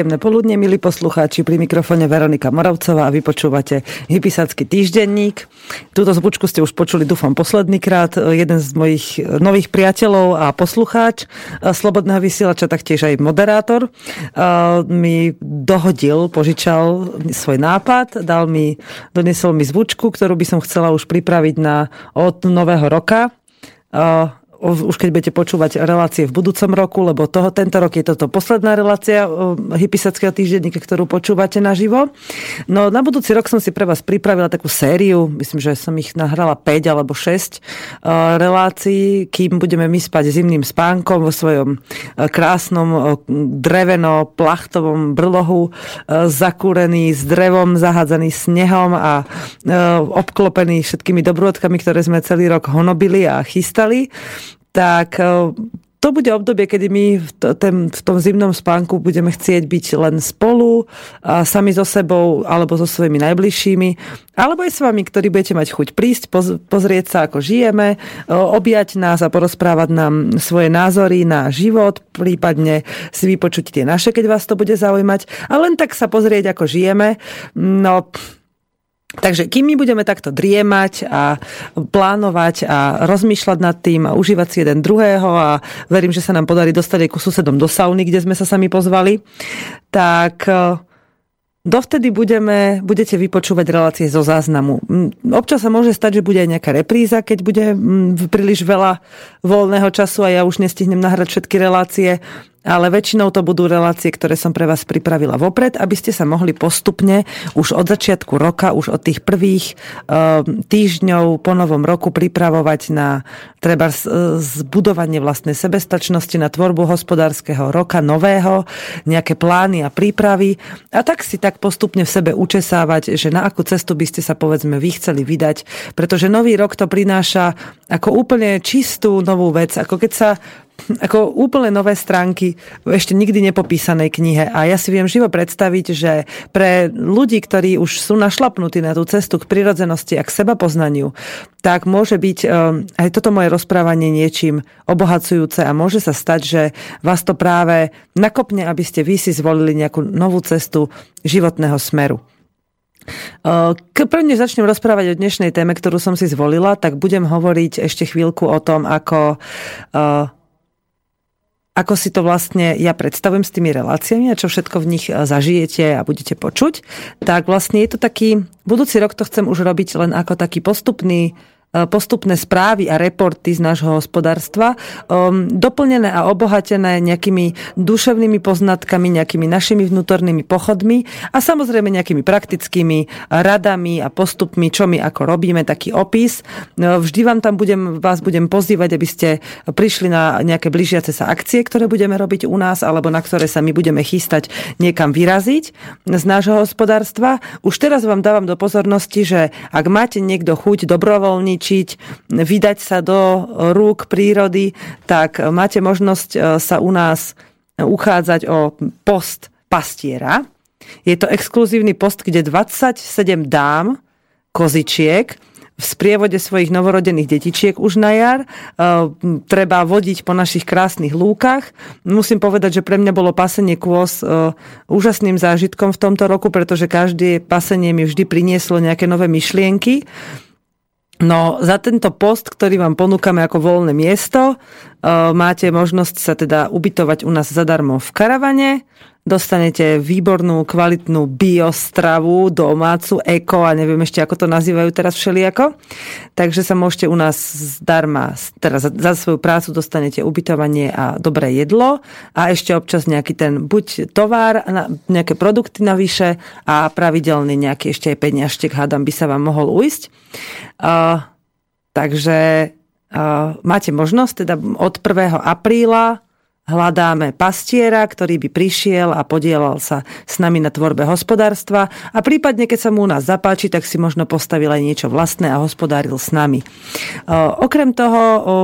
Príjemné poludne, milí poslucháči, pri mikrofone Veronika Moravcová a vy počúvate týždenník. Túto zvučku ste už počuli, dúfam, posledný krát. Jeden z mojich nových priateľov a poslucháč Slobodného vysielača, taktiež aj moderátor, mi dohodil, požičal svoj nápad, dal mi, doniesol mi zvučku, ktorú by som chcela už pripraviť na od nového roka už keď budete počúvať relácie v budúcom roku, lebo toho, tento rok je toto posledná relácia Hypisackého týždenníka, ktorú počúvate naživo. No na budúci rok som si pre vás pripravila takú sériu, myslím, že som ich nahrala 5 alebo 6 e, relácií, kým budeme my spať zimným spánkom vo svojom e, krásnom e, dreveno-plachtovom brlohu, zakúrený s drevom, zahádzaný snehom a obklopený všetkými dobrôdkami, ktoré sme celý rok honobili a chystali tak e, to bude obdobie, kedy my v, ten, v tom zimnom spánku budeme chcieť byť len spolu, a sami so sebou alebo so svojimi najbližšími, alebo aj s vami, ktorí budete mať chuť prísť, poz, pozrieť sa, ako žijeme, e, objať nás a porozprávať nám svoje názory na život, prípadne si vypočuť tie naše, keď vás to bude zaujímať. A len tak sa pozrieť, ako žijeme. No, Takže kým my budeme takto driemať a plánovať a rozmýšľať nad tým a užívať si jeden druhého a verím, že sa nám podarí dostať aj ku susedom do sauny, kde sme sa sami pozvali, tak e, Dovtedy budeme, budete vypočúvať relácie zo záznamu. Občas sa môže stať, že bude aj nejaká repríza, keď bude príliš veľa voľného času a ja už nestihnem nahrať všetky relácie ale väčšinou to budú relácie, ktoré som pre vás pripravila vopred, aby ste sa mohli postupne už od začiatku roka, už od tých prvých uh, týždňov po novom roku pripravovať na treba zbudovanie vlastnej sebestačnosti, na tvorbu hospodárskeho roka nového, nejaké plány a prípravy. A tak si tak postupne v sebe učesávať, že na akú cestu by ste sa povedzme vy chceli vydať, pretože nový rok to prináša ako úplne čistú novú vec, ako keď sa ako úplne nové stránky v ešte nikdy nepopísanej knihe. A ja si viem živo predstaviť, že pre ľudí, ktorí už sú našlapnutí na tú cestu k prirodzenosti a k seba poznaniu, tak môže byť eh, aj toto moje rozprávanie niečím obohacujúce a môže sa stať, že vás to práve nakopne, aby ste vy si zvolili nejakú novú cestu životného smeru. Eh, prvne začnem rozprávať o dnešnej téme, ktorú som si zvolila, tak budem hovoriť ešte chvíľku o tom, ako eh, ako si to vlastne ja predstavujem s tými reláciami a čo všetko v nich e, zažijete a budete počuť, tak vlastne je to taký, budúci rok to chcem už robiť len ako taký postupný postupné správy a reporty z nášho hospodárstva, um, doplnené a obohatené nejakými duševnými poznatkami, nejakými našimi vnútornými pochodmi a samozrejme nejakými praktickými radami a postupmi, čo my ako robíme, taký opis. No, vždy vám tam budem, vás budem pozývať, aby ste prišli na nejaké blížiace sa akcie, ktoré budeme robiť u nás, alebo na ktoré sa my budeme chystať niekam vyraziť z nášho hospodárstva. Už teraz vám dávam do pozornosti, že ak máte niekto chuť dobrovoľniť cvičiť, vydať sa do rúk prírody, tak máte možnosť e, sa u nás uchádzať o post pastiera. Je to exkluzívny post, kde 27 dám kozičiek v sprievode svojich novorodených detičiek už na jar. E, treba vodiť po našich krásnych lúkach. Musím povedať, že pre mňa bolo pasenie kôz e, úžasným zážitkom v tomto roku, pretože každé pasenie mi vždy prinieslo nejaké nové myšlienky. No za tento post, ktorý vám ponúkame ako voľné miesto, máte možnosť sa teda ubytovať u nás zadarmo v karavane dostanete výbornú, kvalitnú biostravu, domácu, eko a neviem ešte, ako to nazývajú teraz všelijako. Takže sa môžete u nás zdarma, teda za, za svoju prácu dostanete ubytovanie a dobré jedlo a ešte občas nejaký ten buď tovar, nejaké produkty navyše a pravidelný nejaký ešte aj peniažtek, hádam, by sa vám mohol ujsť. Uh, takže uh, máte možnosť teda od 1. apríla hľadáme pastiera, ktorý by prišiel a podielal sa s nami na tvorbe hospodárstva a prípadne, keď sa mu u nás zapáči, tak si možno postavil aj niečo vlastné a hospodáril s nami. Okrem toho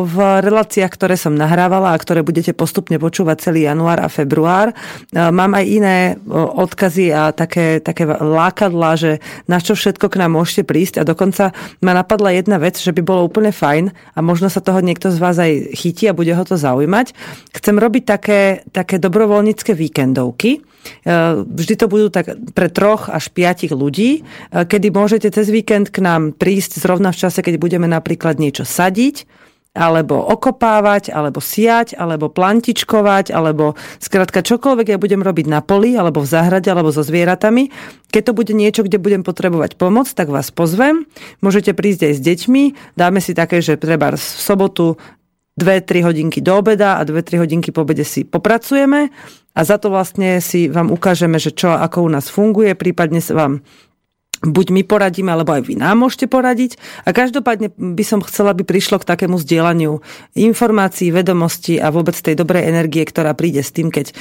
v reláciách, ktoré som nahrávala a ktoré budete postupne počúvať celý január a február, mám aj iné odkazy a také, také lákadla, že na čo všetko k nám môžete prísť a dokonca ma napadla jedna vec, že by bolo úplne fajn a možno sa toho niekto z vás aj chytí a bude ho to zaujímať. Chcem robiť také, také dobrovoľnícke víkendovky. E, vždy to budú tak pre troch až piatich ľudí, e, kedy môžete cez víkend k nám prísť zrovna v čase, keď budeme napríklad niečo sadiť, alebo okopávať, alebo siať, alebo plantičkovať, alebo skrátka čokoľvek ja budem robiť na poli, alebo v záhrade, alebo so zvieratami. Keď to bude niečo, kde budem potrebovať pomoc, tak vás pozvem. Môžete prísť aj s deťmi. Dáme si také, že treba v sobotu 2-3 hodinky do obeda a 2-3 hodinky po obede si popracujeme a za to vlastne si vám ukážeme, že čo ako u nás funguje, prípadne sa vám buď my poradíme, alebo aj vy nám môžete poradiť. A každopádne by som chcela, aby prišlo k takému zdieľaniu informácií, vedomostí a vôbec tej dobrej energie, ktorá príde s tým, keď e,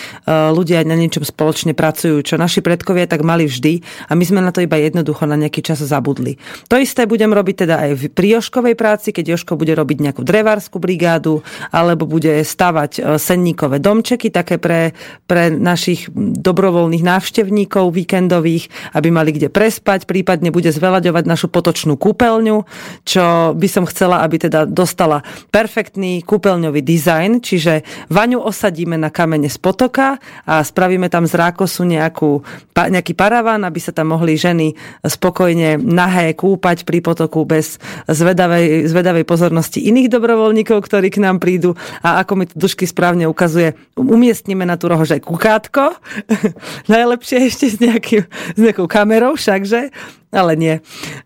ľudia na niečom spoločne pracujú, čo naši predkovia tak mali vždy a my sme na to iba jednoducho na nejaký čas zabudli. To isté budem robiť teda aj pri Joškovej práci, keď Joško bude robiť nejakú drevárskú brigádu alebo bude stavať e, senníkové domčeky, také pre, pre našich dobrovoľných návštevníkov víkendových, aby mali kde prespať, prípadne bude zveľaďovať našu potočnú kúpeľňu, čo by som chcela, aby teda dostala perfektný kúpeľňový dizajn, čiže vaňu osadíme na kamene z potoka a spravíme tam z rákosu nejakú, nejaký paraván, aby sa tam mohli ženy spokojne nahé kúpať pri potoku bez zvedavej, zvedavej pozornosti iných dobrovoľníkov, ktorí k nám prídu. A ako mi to dušky správne ukazuje, umiestnime na tú rohož aj kukátko, najlepšie ešte s, nejakým, s nejakou kamerou všakže, ale nie.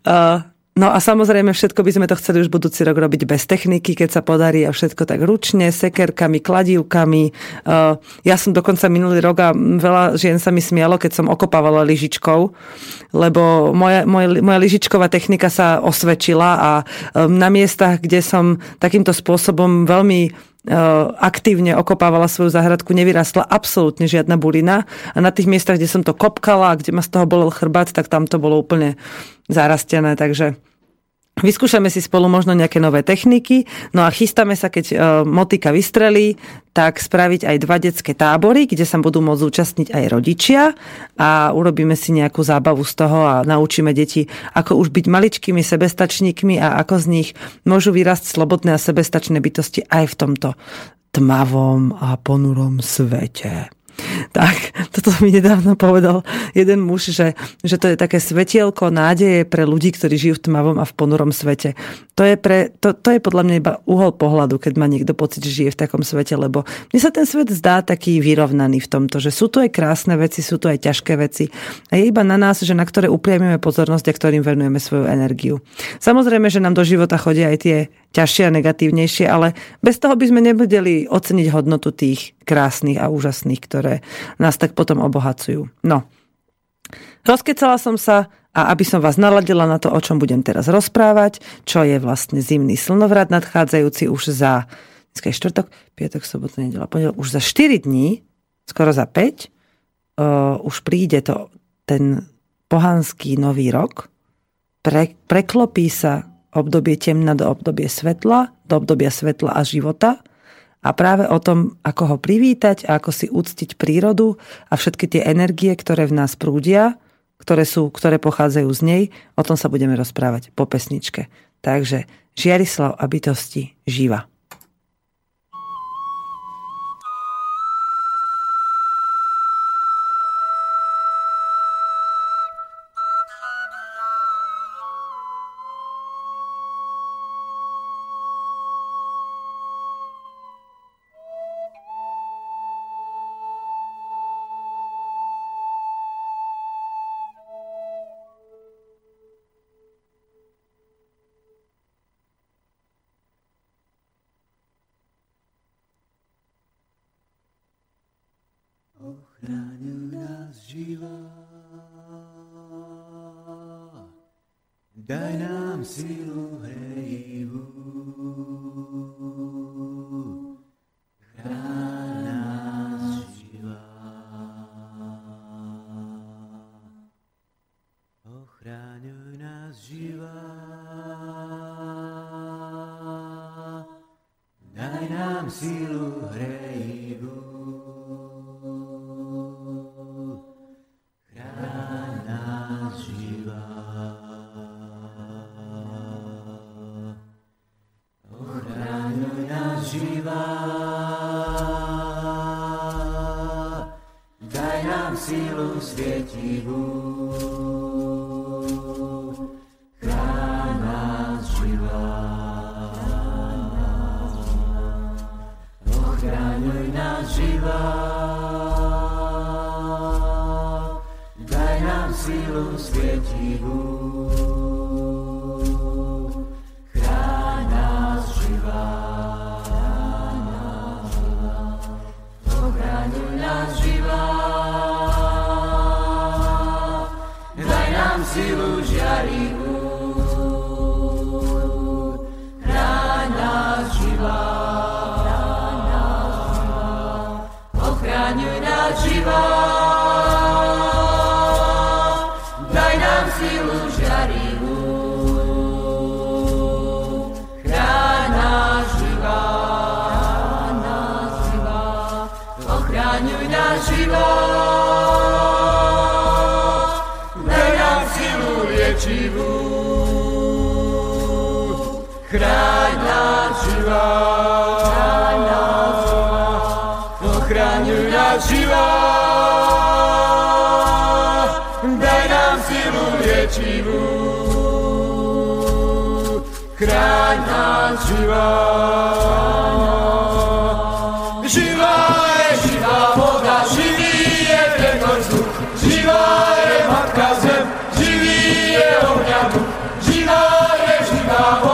Uh, No a samozrejme všetko by sme to chceli už budúci rok robiť bez techniky, keď sa podarí a všetko tak ručne, sekerkami, kladívkami. Ja som dokonca minulý rok a veľa žien sa mi smialo, keď som okopávala lyžičkou, lebo moja, moja, moja lyžičková technika sa osvedčila a um, na miestach, kde som takýmto spôsobom veľmi aktívne okopávala svoju záhradku, nevyrastla absolútne žiadna bulina. A na tých miestach, kde som to kopkala, kde ma z toho bolel chrbát, tak tam to bolo úplne zarastené. Takže Vyskúšame si spolu možno nejaké nové techniky, no a chystáme sa, keď e, motika vystrelí, tak spraviť aj dva detské tábory, kde sa budú môcť zúčastniť aj rodičia a urobíme si nejakú zábavu z toho a naučíme deti, ako už byť maličkými sebestačníkmi a ako z nich môžu vyrásť slobodné a sebestačné bytosti aj v tomto tmavom a ponurom svete. Tak, toto mi nedávno povedal jeden muž, že, že to je také svetielko nádeje pre ľudí, ktorí žijú v tmavom a v ponurom svete. To je, pre, to, to je podľa mňa iba uhol pohľadu, keď má niekto pocit, že žije v takom svete, lebo mne sa ten svet zdá taký vyrovnaný v tomto, že sú tu aj krásne veci, sú tu aj ťažké veci. A je iba na nás, že na ktoré upriamíme pozornosť a ktorým venujeme svoju energiu. Samozrejme, že nám do života chodia aj tie ťažšie a negatívnejšie, ale bez toho by sme nebudeli oceniť hodnotu tých krásnych a úžasných, ktoré nás tak potom obohacujú. No, rozkecala som sa a aby som vás naladila na to, o čom budem teraz rozprávať, čo je vlastne zimný slnovrat nadchádzajúci už za dneska je štvrtok, piatok, sobota, nedela, pondelok, už za 4 dní, skoro za 5, uh, už príde to, ten pohanský nový rok, pre, preklopí sa obdobie temna do obdobie svetla, do obdobia svetla a života a práve o tom, ako ho privítať ako si uctiť prírodu a všetky tie energie, ktoré v nás prúdia, ktoré, sú, ktoré pochádzajú z nej, o tom sa budeme rozprávať po pesničke. Takže Žiarislav a bytosti živa. Je živá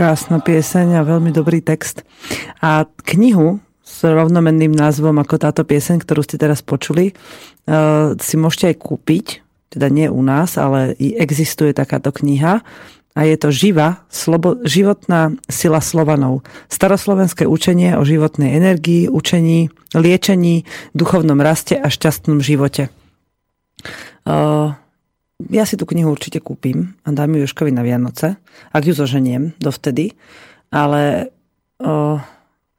Krásna pieseň a veľmi dobrý text. A knihu s rovnomenným názvom ako táto pieseň, ktorú ste teraz počuli, uh, si môžete aj kúpiť, teda nie u nás, ale existuje takáto kniha a je to živa, slobo, životná sila Slovanov. Staroslovenské učenie o životnej energii, učení, liečení, duchovnom raste a šťastnom živote. Uh, ja si tú knihu určite kúpim a dám ju Joškovi na Vianoce, ak ju zoženiem dovtedy. Ale o,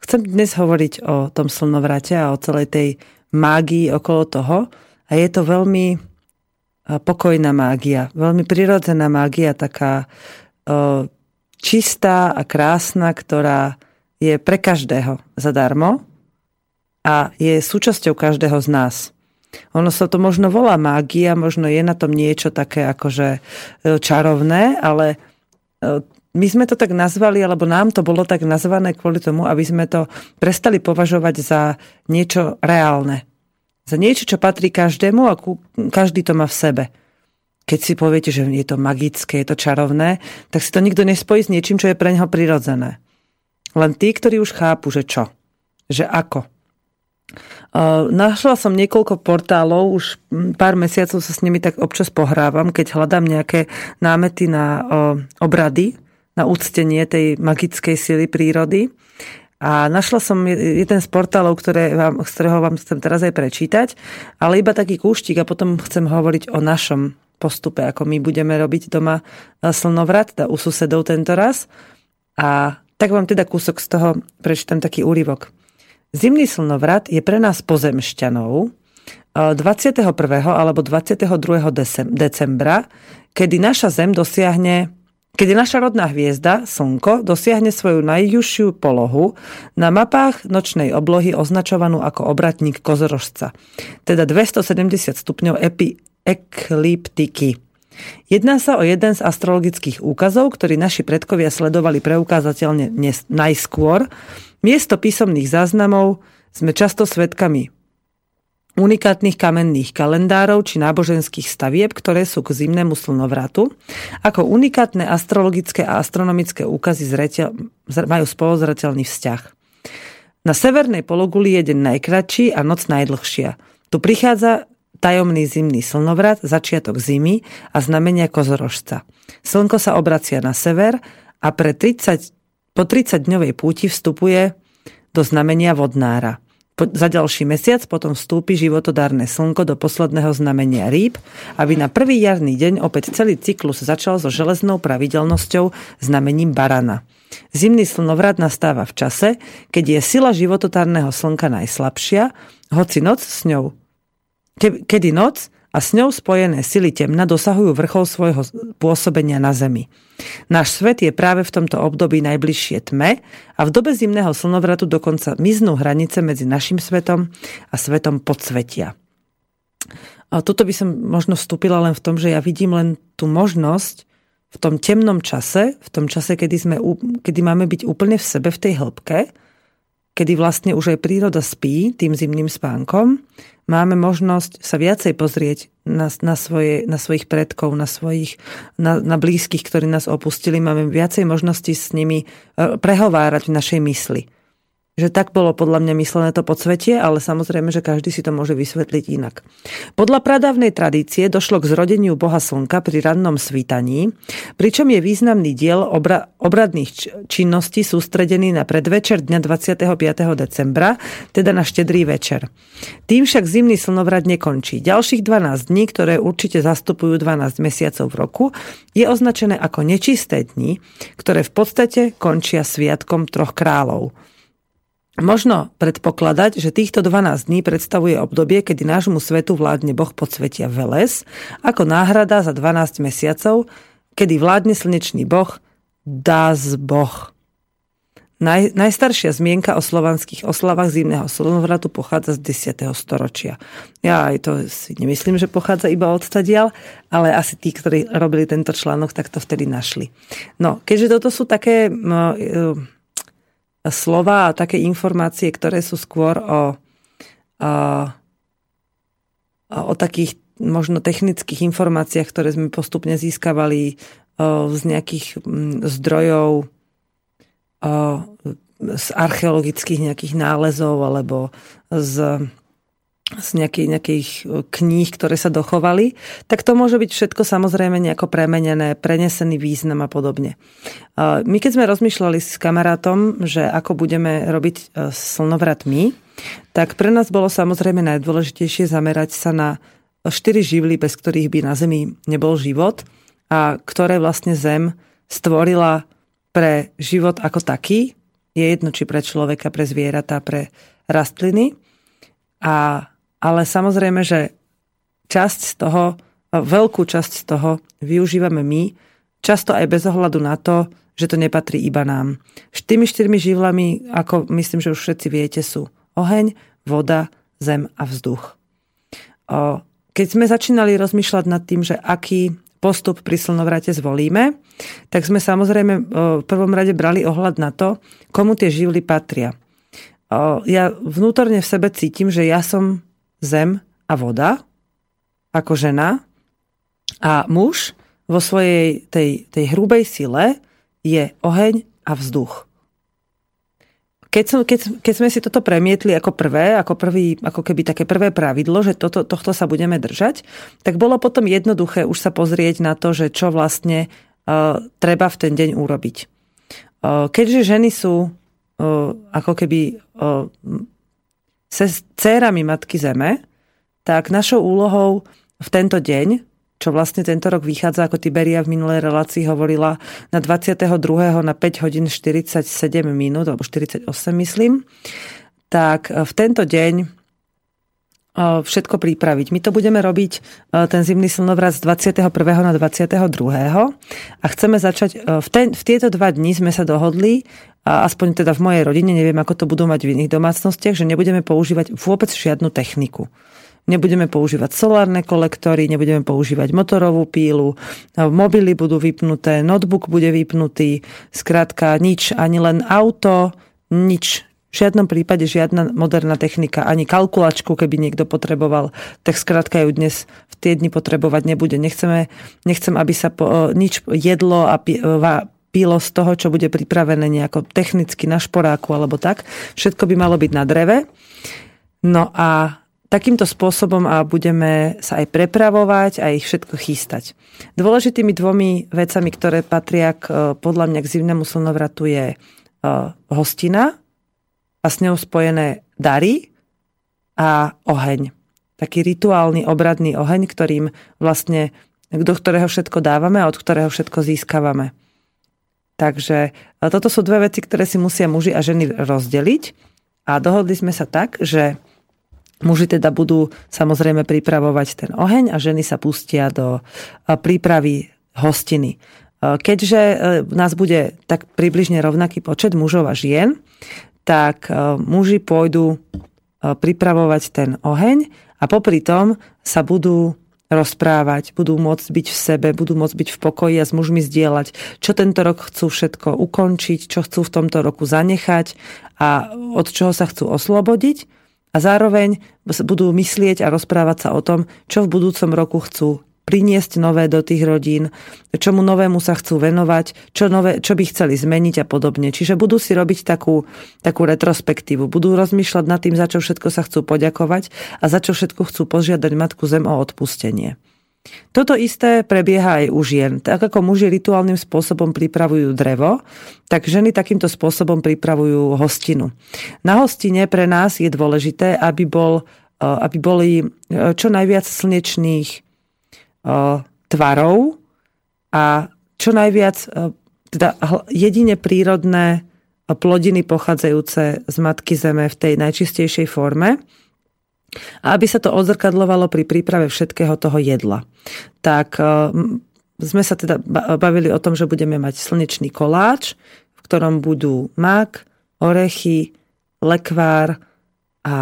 chcem dnes hovoriť o tom slnovrate a o celej tej mágii okolo toho. A je to veľmi pokojná mágia, veľmi prirodzená mágia, taká o, čistá a krásna, ktorá je pre každého zadarmo a je súčasťou každého z nás. Ono sa to možno volá mágia, možno je na tom niečo také akože e, čarovné, ale e, my sme to tak nazvali, alebo nám to bolo tak nazvané kvôli tomu, aby sme to prestali považovať za niečo reálne. Za niečo, čo patrí každému a každý to má v sebe. Keď si poviete, že je to magické, je to čarovné, tak si to nikto nespojí s niečím, čo je pre neho prirodzené. Len tí, ktorí už chápu, že čo, že ako. Našla som niekoľko portálov, už pár mesiacov sa s nimi tak občas pohrávam, keď hľadám nejaké námety na obrady, na úctenie tej magickej sily prírody. A našla som jeden z portálov, ktoré vám, z ktorého vám chcem teraz aj prečítať, ale iba taký kúštik a potom chcem hovoriť o našom postupe, ako my budeme robiť doma slnovrat, u susedov tento raz. A tak vám teda kúsok z toho prečítam taký úryvok. Zimný slnovrat je pre nás pozemšťanov 21. Eh, alebo 22. decembra, kedy naša Zem dosiahne Kedy naša rodná hviezda, Slnko, dosiahne svoju najjužšiu polohu na mapách nočnej oblohy označovanú ako obratník kozorožca, teda 270 stupňov epi, ekliptiky. Jedná sa o jeden z astrologických úkazov, ktorý naši predkovia sledovali preukázateľne najskôr, Miesto písomných záznamov sme často svedkami unikátnych kamenných kalendárov či náboženských stavieb, ktoré sú k zimnému slnovratu. Ako unikátne astrologické a astronomické úkazy zreteľ, majú spolozreteľný vzťah. Na severnej pologuli je deň najkračší a noc najdlhšia. Tu prichádza tajomný zimný slnovrat, začiatok zimy a znamenia kozorožca. Slnko sa obracia na sever a pre 30 po 30-dňovej púti vstupuje do znamenia vodnára. Po, za ďalší mesiac potom vstúpi životodárne slnko do posledného znamenia rýb, aby na prvý jarný deň opäť celý cyklus začal so železnou pravidelnosťou znamením barana. Zimný slnovrat nastáva v čase, keď je sila živototárneho slnka najslabšia, hoci noc s ňou. Ke, kedy noc a s ňou spojené sily temna dosahujú vrchol svojho pôsobenia na Zemi. Náš svet je práve v tomto období najbližšie tme a v dobe zimného slnovratu dokonca miznú hranice medzi našim svetom a svetom podsvetia. A toto by som možno vstúpila len v tom, že ja vidím len tú možnosť v tom temnom čase, v tom čase, kedy, sme, kedy máme byť úplne v sebe, v tej hĺbke, kedy vlastne už aj príroda spí tým zimným spánkom, máme možnosť sa viacej pozrieť na, na, svoje, na svojich predkov, na svojich, na, na blízkych, ktorí nás opustili. Máme viacej možností s nimi eh, prehovárať v našej mysli že tak bolo podľa mňa myslené to podsvetie, ale samozrejme, že každý si to môže vysvetliť inak. Podľa pradávnej tradície došlo k zrodeniu Boha Slnka pri rannom svítaní, pričom je významný diel obra- obradných činností sústredený na predvečer dňa 25. decembra, teda na štedrý večer. Tým však zimný slnovrad nekončí. Ďalších 12 dní, ktoré určite zastupujú 12 mesiacov v roku, je označené ako nečisté dni, ktoré v podstate končia sviatkom troch kráľov. Možno predpokladať, že týchto 12 dní predstavuje obdobie, kedy nášmu svetu vládne Boh podsvetia Veles, ako náhrada za 12 mesiacov, kedy vládne slnečný Boh Das Boh. Naj, najstaršia zmienka o slovanských oslavách zimného slnovratu pochádza z 10. storočia. Ja aj to si nemyslím, že pochádza iba od stadial, ale asi tí, ktorí robili tento článok, tak to vtedy našli. No, keďže toto sú také... No, slova a také informácie, ktoré sú skôr o, o, o takých možno technických informáciách, ktoré sme postupne získavali z nejakých zdrojov, z archeologických nejakých nálezov alebo z z nejakých, nejakých kníh, ktoré sa dochovali, tak to môže byť všetko samozrejme nejako premenené, prenesený význam a podobne. My keď sme rozmýšľali s kamarátom, že ako budeme robiť e, slnovrat my, tak pre nás bolo samozrejme najdôležitejšie zamerať sa na štyri živly, bez ktorých by na Zemi nebol život a ktoré vlastne Zem stvorila pre život ako taký. Je jedno, či pre človeka, pre zvieratá, pre rastliny. A ale samozrejme, že časť z toho, veľkú časť z toho využívame my, často aj bez ohľadu na to, že to nepatrí iba nám. Tými štyrmi živlami, ako myslím, že už všetci viete, sú oheň, voda, zem a vzduch. Keď sme začínali rozmýšľať nad tým, že aký postup pri slnovrate zvolíme, tak sme samozrejme v prvom rade brali ohľad na to, komu tie živly patria. Ja vnútorne v sebe cítim, že ja som zem a voda, ako žena, a muž vo svojej tej, tej hrubej sile je oheň a vzduch. Keď, som, keď, keď sme si toto premietli ako prvé, ako, prvý, ako keby také prvé pravidlo, že toto, tohto sa budeme držať, tak bolo potom jednoduché už sa pozrieť na to, že čo vlastne uh, treba v ten deň urobiť. Uh, keďže ženy sú uh, ako keby uh, se cérami Matky Zeme, tak našou úlohou v tento deň čo vlastne tento rok vychádza, ako Tiberia v minulej relácii hovorila, na 22. na 5 hodín 47 minút, alebo 48 myslím, tak v tento deň všetko pripraviť. My to budeme robiť, e, ten zimný slnovrat z 21. na 22. a chceme začať, v, ten, v tieto dva dni sme sa dohodli, a aspoň teda v mojej rodine, neviem ako to budú mať v iných domácnostiach, že nebudeme používať vôbec žiadnu techniku. Nebudeme používať solárne kolektory, nebudeme používať motorovú pílu, mobily budú vypnuté, notebook bude vypnutý, skrátka nič, ani len auto, nič, v žiadnom prípade žiadna moderná technika, ani kalkulačku, keby niekto potreboval, tak skrátka ju dnes v tie dni potrebovať nebude. Nechceme, nechcem, aby sa po, nič jedlo a pilo z toho, čo bude pripravené nejako technicky na šporáku alebo tak. Všetko by malo byť na dreve. No a takýmto spôsobom a budeme sa aj prepravovať a ich všetko chystať. Dôležitými dvomi vecami, ktoré patria k, e, podľa mňa k zimnému slnovratu je e, hostina a s ňou spojené dary a oheň. Taký rituálny, obradný oheň, ktorým vlastne, do ktorého všetko dávame a od ktorého všetko získavame. Takže e, toto sú dve veci, ktoré si musia muži a ženy rozdeliť. A dohodli sme sa tak, že Muži teda budú samozrejme pripravovať ten oheň a ženy sa pustia do prípravy hostiny. Keďže e, nás bude tak približne rovnaký počet mužov a žien, tak e, muži pôjdu e, pripravovať ten oheň a popri tom sa budú rozprávať, budú môcť byť v sebe, budú môcť byť v pokoji a s mužmi zdieľať, čo tento rok chcú všetko ukončiť, čo chcú v tomto roku zanechať a od čoho sa chcú oslobodiť. A zároveň budú myslieť a rozprávať sa o tom, čo v budúcom roku chcú priniesť nové do tých rodín, čomu novému sa chcú venovať, čo, nové, čo by chceli zmeniť a podobne. Čiže budú si robiť takú, takú retrospektívu. Budú rozmýšľať nad tým, za čo všetko sa chcú poďakovať a za čo všetko chcú požiadať Matku Zem o odpustenie. Toto isté prebieha aj u žien. Tak ako muži rituálnym spôsobom pripravujú drevo, tak ženy takýmto spôsobom pripravujú hostinu. Na hostine pre nás je dôležité, aby, bol, e, aby boli e, čo najviac slnečných tvarov a čo najviac teda jedine prírodné plodiny pochádzajúce z Matky Zeme v tej najčistejšej forme a aby sa to odzrkadlovalo pri príprave všetkého toho jedla. Tak e, sme sa teda bavili o tom, že budeme mať slnečný koláč, v ktorom budú mak, orechy, lekvár a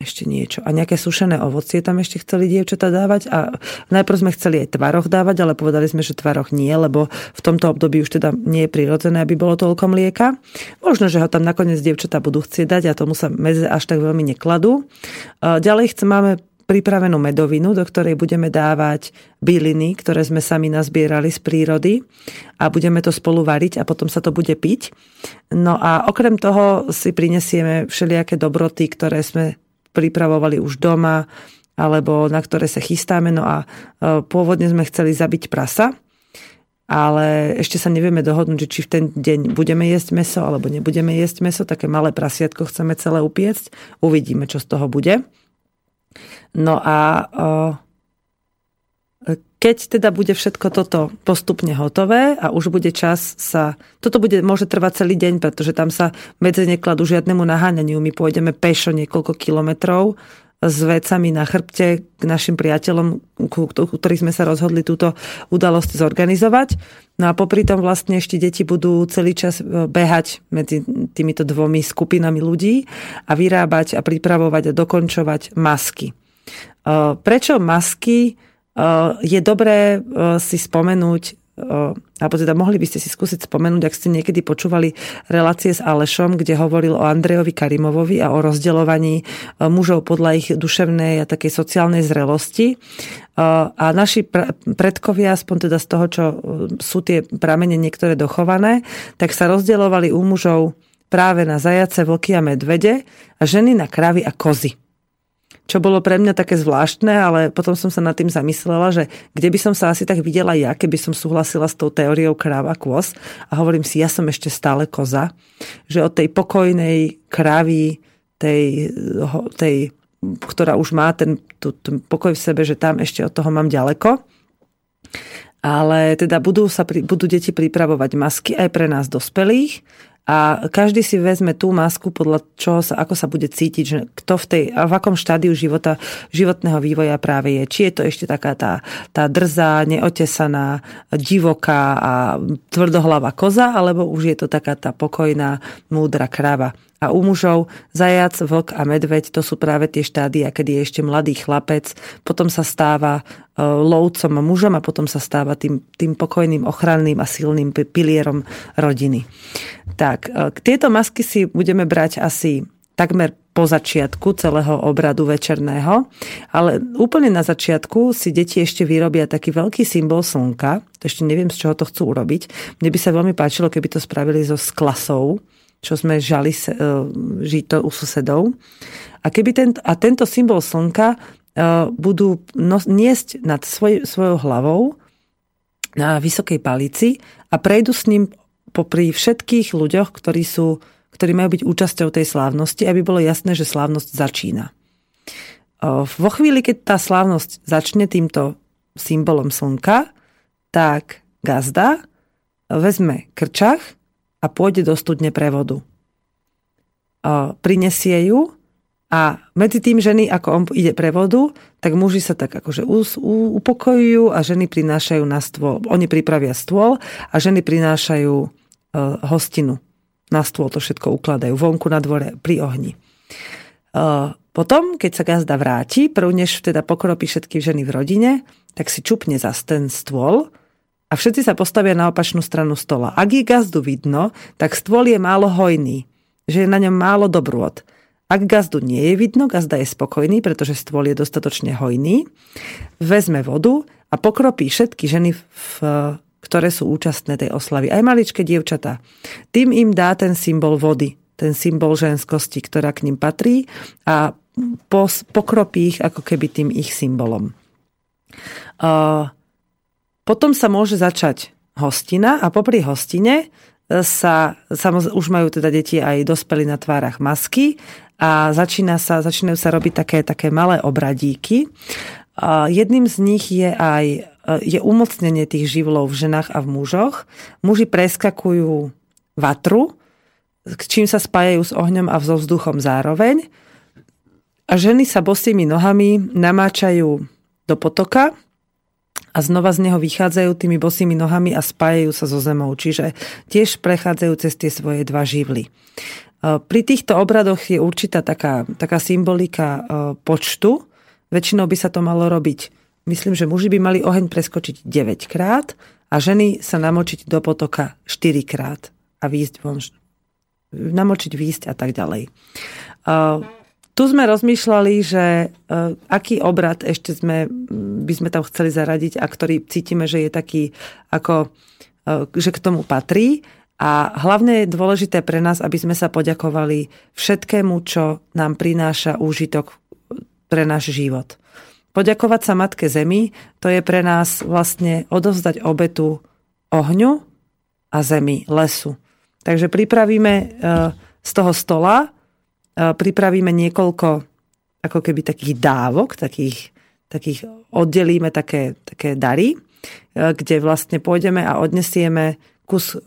ešte niečo. A nejaké sušené ovocie tam ešte chceli dievčatá dávať. A najprv sme chceli aj tvaroch dávať, ale povedali sme, že tvaroch nie, lebo v tomto období už teda nie je prirodzené, aby bolo toľko mlieka. Možno, že ho tam nakoniec dievčatá budú chcieť dať a tomu sa medze až tak veľmi nekladú. Ďalej chcem, máme pripravenú medovinu, do ktorej budeme dávať byliny, ktoré sme sami nazbierali z prírody a budeme to spolu variť a potom sa to bude piť. No a okrem toho si prinesieme všelijaké dobroty, ktoré sme pripravovali už doma, alebo na ktoré sa chystáme. No a e, pôvodne sme chceli zabiť prasa, ale ešte sa nevieme dohodnúť, či v ten deň budeme jesť meso alebo nebudeme jesť meso. Také malé prasiatko chceme celé upiecť. Uvidíme, čo z toho bude. No a e, keď teda bude všetko toto postupne hotové a už bude čas sa... Toto bude, môže trvať celý deň, pretože tam sa medze nekladú žiadnemu naháňaniu. My pôjdeme pešo niekoľko kilometrov s vecami na chrbte k našim priateľom, ku ktorých sme sa rozhodli túto udalosť zorganizovať. No a popri tom vlastne ešte deti budú celý čas e, behať medzi týmito dvomi skupinami ľudí a vyrábať a pripravovať a dokončovať masky. E, prečo masky? Je dobré si spomenúť alebo teda mohli by ste si skúsiť spomenúť, ak ste niekedy počúvali relácie s Alešom, kde hovoril o Andrejovi Karimovovi a o rozdeľovaní mužov podľa ich duševnej a takej sociálnej zrelosti. A naši predkovia, aspoň teda z toho, čo sú tie pramene niektoré dochované, tak sa rozdeľovali u mužov práve na zajace, vlky a medvede a ženy na kravy a kozy čo bolo pre mňa také zvláštne, ale potom som sa nad tým zamyslela, že kde by som sa asi tak videla ja, keby som súhlasila s tou teóriou kráva kôz a hovorím si, ja som ešte stále koza, že od tej pokojnej krávy, tej, tej ktorá už má ten, ten pokoj v sebe, že tam ešte od toho mám ďaleko. Ale teda budú, sa, budú deti pripravovať masky aj pre nás dospelých a každý si vezme tú masku podľa čoho sa, ako sa bude cítiť, že kto v tej, a v akom štádiu života, životného vývoja práve je. Či je to ešte taká tá, tá drzá, neotesaná, divoká a tvrdohlava koza, alebo už je to taká tá pokojná, múdra kráva. A u mužov zajac, vlk a medveď to sú práve tie štádia, kedy je ešte mladý chlapec, potom sa stáva e, lovcom a mužom a potom sa stáva tým, tým pokojným, ochranným a silným pilierom rodiny. Tak, e, tieto masky si budeme brať asi takmer po začiatku celého obradu večerného, ale úplne na začiatku si deti ešte vyrobia taký veľký symbol slnka, to ešte neviem, z čoho to chcú urobiť. Mne by sa veľmi páčilo, keby to spravili so sklasou, čo sme žali e, žiť to u susedov. A, keby tento, a tento symbol slnka e, budú nos, niesť nad svoj, svojou hlavou na vysokej palici a prejdú s ním popri všetkých ľuďoch, ktorí, sú, ktorí majú byť účasťou tej slávnosti, aby bolo jasné, že slávnosť začína. E, vo chvíli, keď tá slávnosť začne týmto symbolom slnka, tak gazda vezme krčach a pôjde do studne pre vodu. Prinesie ju a medzi tým ženy, ako on ide pre vodu, tak muži sa tak akože upokojujú a ženy prinášajú na stôl. Oni pripravia stôl a ženy prinášajú hostinu. Na stôl to všetko ukladajú vonku na dvore pri ohni. Potom, keď sa gazda vráti, prv než teda pokropí všetky ženy v rodine, tak si čupne za ten stôl a všetci sa postavia na opačnú stranu stola. Ak je gazdu vidno, tak stôl je málo hojný, že je na ňom málo dobrôd. Ak gazdu nie je vidno, gazda je spokojný, pretože stôl je dostatočne hojný, vezme vodu a pokropí všetky ženy, v, ktoré sú účastné tej oslavy, aj maličké dievčatá. Tým im dá ten symbol vody, ten symbol ženskosti, ktorá k ním patrí a pokropí ich ako keby tým ich symbolom. Uh, potom sa môže začať hostina a popri hostine e, sa, samozrejme, už majú teda deti aj dospeli na tvárach masky a začína sa, začínajú sa robiť také, také malé obradíky. A jedným z nich je aj e, je umocnenie tých živlov v ženách a v mužoch. Muži preskakujú vatru, čím sa spájajú s ohňom a so vzduchom zároveň. A ženy sa bosými nohami namáčajú do potoka, a znova z neho vychádzajú tými bosými nohami a spájajú sa so zemou, čiže tiež prechádzajú cez tie svoje dva živly. E, pri týchto obradoch je určitá taká, taká symbolika e, počtu. Väčšinou by sa to malo robiť. Myslím, že muži by mali oheň preskočiť 9 krát a ženy sa namočiť do potoka 4 krát a výjsť von. Namočiť, výjsť a tak ďalej. Tu sme rozmýšľali, že uh, aký obrad ešte sme, by sme tam chceli zaradiť a ktorý cítime, že je taký, ako, uh, že k tomu patrí. A hlavne je dôležité pre nás, aby sme sa poďakovali všetkému, čo nám prináša úžitok pre náš život. Poďakovať sa Matke Zemi, to je pre nás vlastne odovzdať obetu ohňu a zemi, lesu. Takže pripravíme z toho stola pripravíme niekoľko ako keby takých dávok, takých, takých oddelíme také, také dary, e, kde vlastne pôjdeme a odnesieme kus e,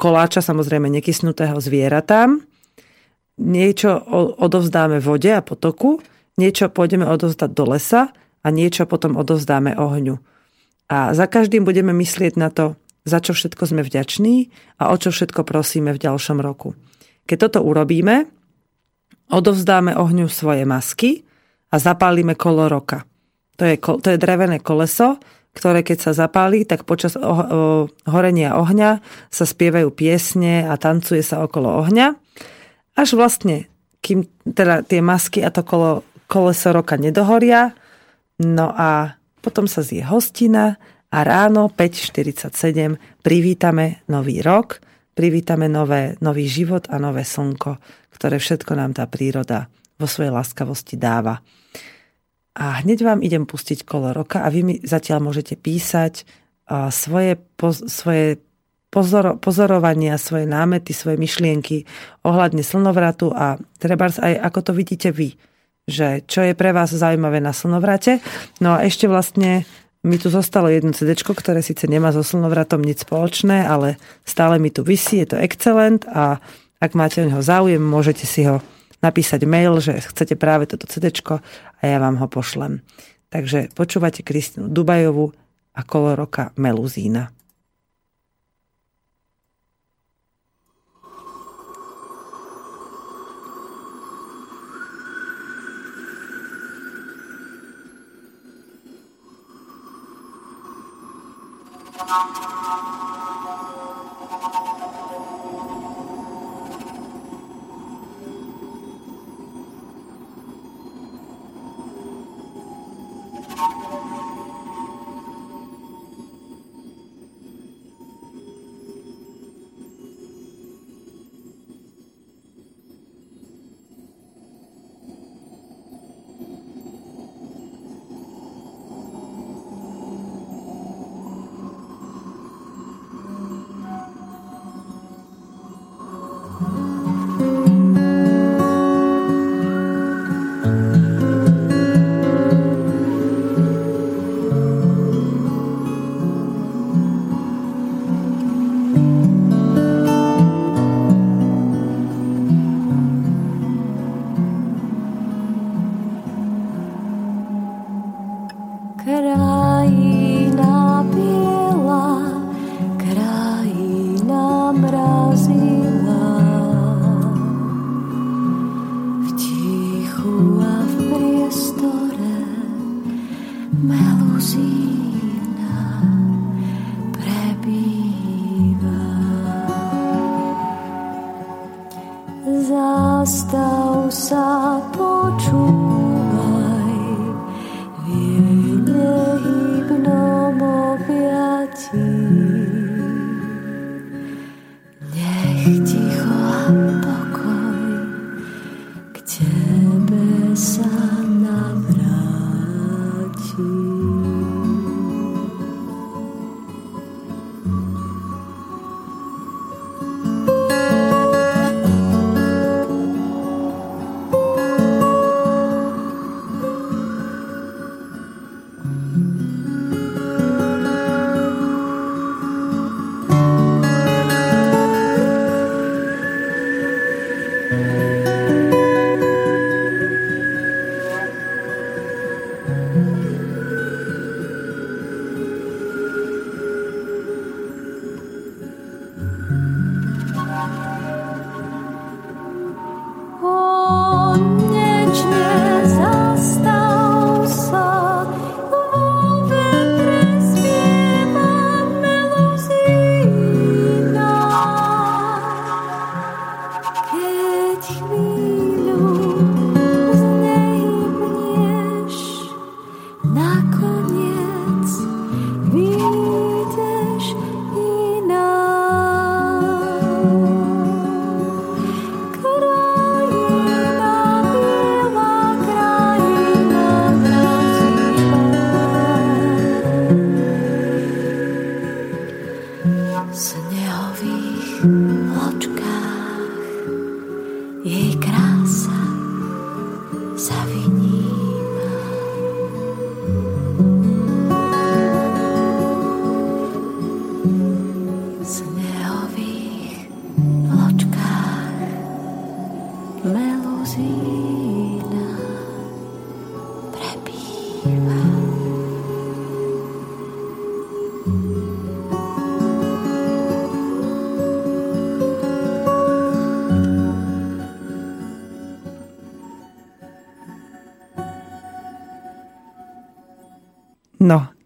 koláča, samozrejme nekysnutého zvieratám, niečo odovzdáme vode a potoku, niečo pôjdeme odovzdať do lesa a niečo potom odovzdáme ohňu. A za každým budeme myslieť na to, za čo všetko sme vďační a o čo všetko prosíme v ďalšom roku. Keď toto urobíme, odovzdáme ohňu svoje masky a zapálime kolo roka. To je, to je drevené koleso, ktoré keď sa zapáli, tak počas horenia ohňa sa spievajú piesne a tancuje sa okolo ohňa. Až vlastne, kým teda tie masky a to kolo, koleso roka nedohoria, no a potom sa zje hostina a ráno 5.47 privítame nový rok, privítame nové, nový život a nové slnko, ktoré všetko nám tá príroda vo svojej láskavosti dáva. A hneď vám idem pustiť kolo roka a vy mi zatiaľ môžete písať svoje, poz, svoje pozoro, pozorovania, svoje námety, svoje myšlienky ohľadne slnovratu a treba aj ako to vidíte vy, že čo je pre vás zaujímavé na slnovrate. No a ešte vlastne mi tu zostalo jedno CD, ktoré síce nemá so slnovratom nič spoločné, ale stále mi tu vysí, je to excelent a ak máte o neho záujem, môžete si ho napísať mail, že chcete práve toto CD a ja vám ho pošlem. Takže počúvate Kristinu Dubajovu a kolo Meluzína.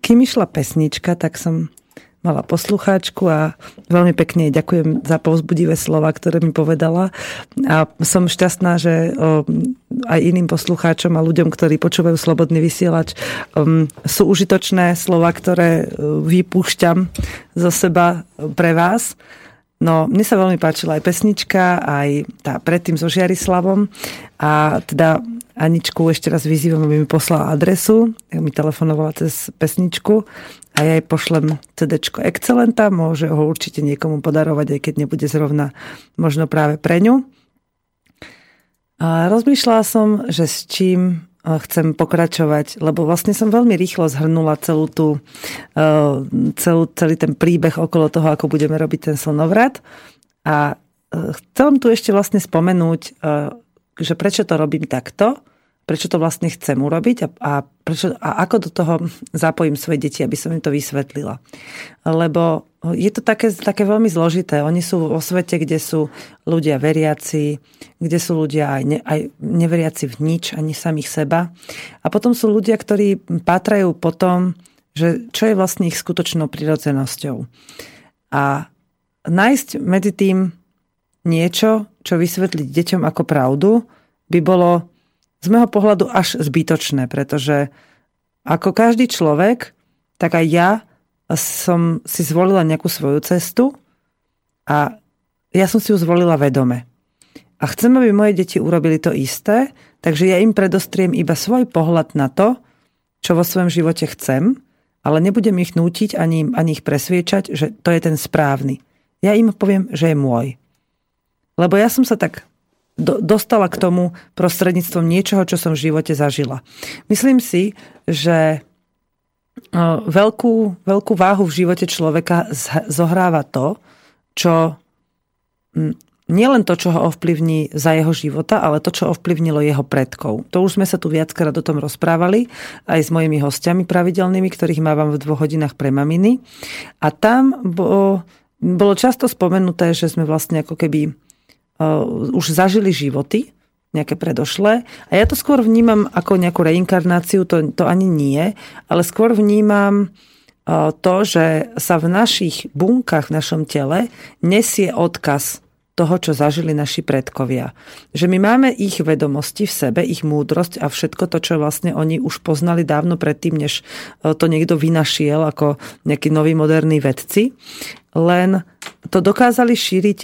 Kým išla pesnička, tak som mala poslucháčku a veľmi pekne ďakujem za povzbudivé slova, ktoré mi povedala. A som šťastná, že aj iným poslucháčom a ľuďom, ktorí počúvajú Slobodný vysielač, sú užitočné slova, ktoré vypúšťam zo seba pre vás. No, mne sa veľmi páčila aj pesnička, aj tá predtým so Žiarislavom. A teda Aničku ešte raz vyzývam, aby mi poslala adresu. Ja mi telefonovala cez pesničku a ja jej pošlem CD Excelenta. Môže ho určite niekomu podarovať, aj keď nebude zrovna možno práve pre ňu. A rozmýšľala som, že s čím chcem pokračovať, lebo vlastne som veľmi rýchlo zhrnula celú tú, e, celú, celý ten príbeh okolo toho, ako budeme robiť ten slnovrat. A e, chcem tu ešte vlastne spomenúť, e, že prečo to robím takto, prečo to vlastne chcem urobiť a, a, prečo, a ako do toho zapojím svoje deti, aby som im to vysvetlila. Lebo je to také, také veľmi zložité. Oni sú vo svete, kde sú ľudia veriaci, kde sú ľudia aj, ne, aj neveriaci v nič, ani samých seba. A potom sú ľudia, ktorí pátrajú po tom, že čo je vlastne ich skutočnou prirodzenosťou. A nájsť medzi tým niečo, čo vysvetliť deťom ako pravdu, by bolo z môjho pohľadu až zbytočné, pretože ako každý človek, tak aj ja som si zvolila nejakú svoju cestu a ja som si ju zvolila vedome. A chcem, aby moje deti urobili to isté, takže ja im predostriem iba svoj pohľad na to, čo vo svojom živote chcem, ale nebudem ich nútiť ani, ani ich presviečať, že to je ten správny. Ja im poviem, že je môj. Lebo ja som sa tak do, dostala k tomu prostredníctvom niečoho, čo som v živote zažila. Myslím si, že veľkú, veľkú váhu v živote človeka zohráva to, čo nielen to, čo ho ovplyvní za jeho života, ale to, čo ovplyvnilo jeho predkov. To už sme sa tu viackrát o tom rozprávali aj s mojimi hostiami pravidelnými, ktorých mávam v dvoch hodinách pre maminy. A tam bolo, bolo často spomenuté, že sme vlastne ako keby už zažili životy, nejaké predošlé. A ja to skôr vnímam ako nejakú reinkarnáciu, to, to ani nie, ale skôr vnímam uh, to, že sa v našich bunkách, v našom tele nesie odkaz toho, čo zažili naši predkovia. Že my máme ich vedomosti v sebe, ich múdrosť a všetko to, čo vlastne oni už poznali dávno predtým, než to niekto vynašiel ako nejakí noví moderní vedci. Len to dokázali šíriť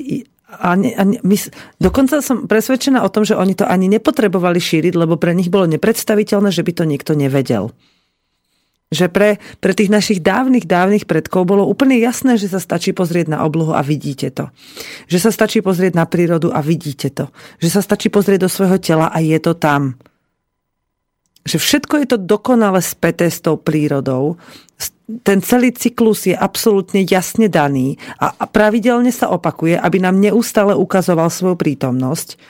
a, ne, my, dokonca som presvedčená o tom, že oni to ani nepotrebovali šíriť, lebo pre nich bolo nepredstaviteľné, že by to niekto nevedel. Že pre, pre tých našich dávnych, dávnych predkov bolo úplne jasné, že sa stačí pozrieť na oblohu a vidíte to. Že sa stačí pozrieť na prírodu a vidíte to. Že sa stačí pozrieť do svojho tela a je to tam. Že všetko je to dokonale späté s tou prírodou ten celý cyklus je absolútne jasne daný a pravidelne sa opakuje, aby nám neustále ukazoval svoju prítomnosť.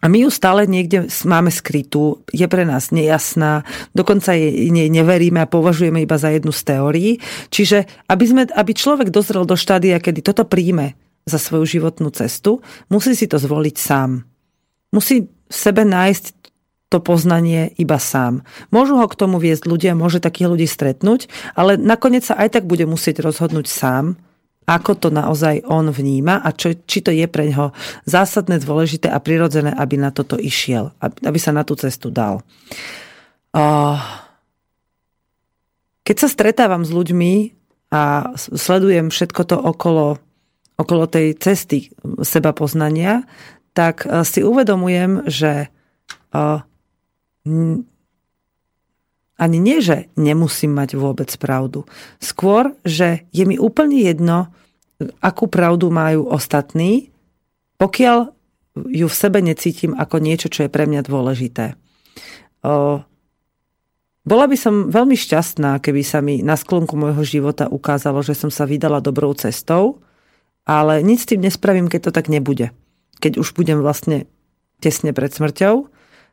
A my ju stále niekde máme skrytú, je pre nás nejasná, dokonca jej neveríme a považujeme iba za jednu z teórií. Čiže aby, sme, aby človek dozrel do štádia, kedy toto príjme za svoju životnú cestu, musí si to zvoliť sám. Musí v sebe nájsť to poznanie iba sám. Môžu ho k tomu viesť ľudia, môže takých ľudí stretnúť, ale nakoniec sa aj tak bude musieť rozhodnúť sám, ako to naozaj on vníma a čo, či to je pre ňoho zásadné, dôležité a prirodzené, aby na toto išiel, aby sa na tú cestu dal. Keď sa stretávam s ľuďmi a sledujem všetko to okolo, okolo tej cesty seba poznania, tak si uvedomujem, že ani nie, že nemusím mať vôbec pravdu. Skôr, že je mi úplne jedno, akú pravdu majú ostatní, pokiaľ ju v sebe necítim ako niečo, čo je pre mňa dôležité. O, bola by som veľmi šťastná, keby sa mi na sklonku môjho života ukázalo, že som sa vydala dobrou cestou, ale nič s tým nespravím, keď to tak nebude. Keď už budem vlastne tesne pred smrťou,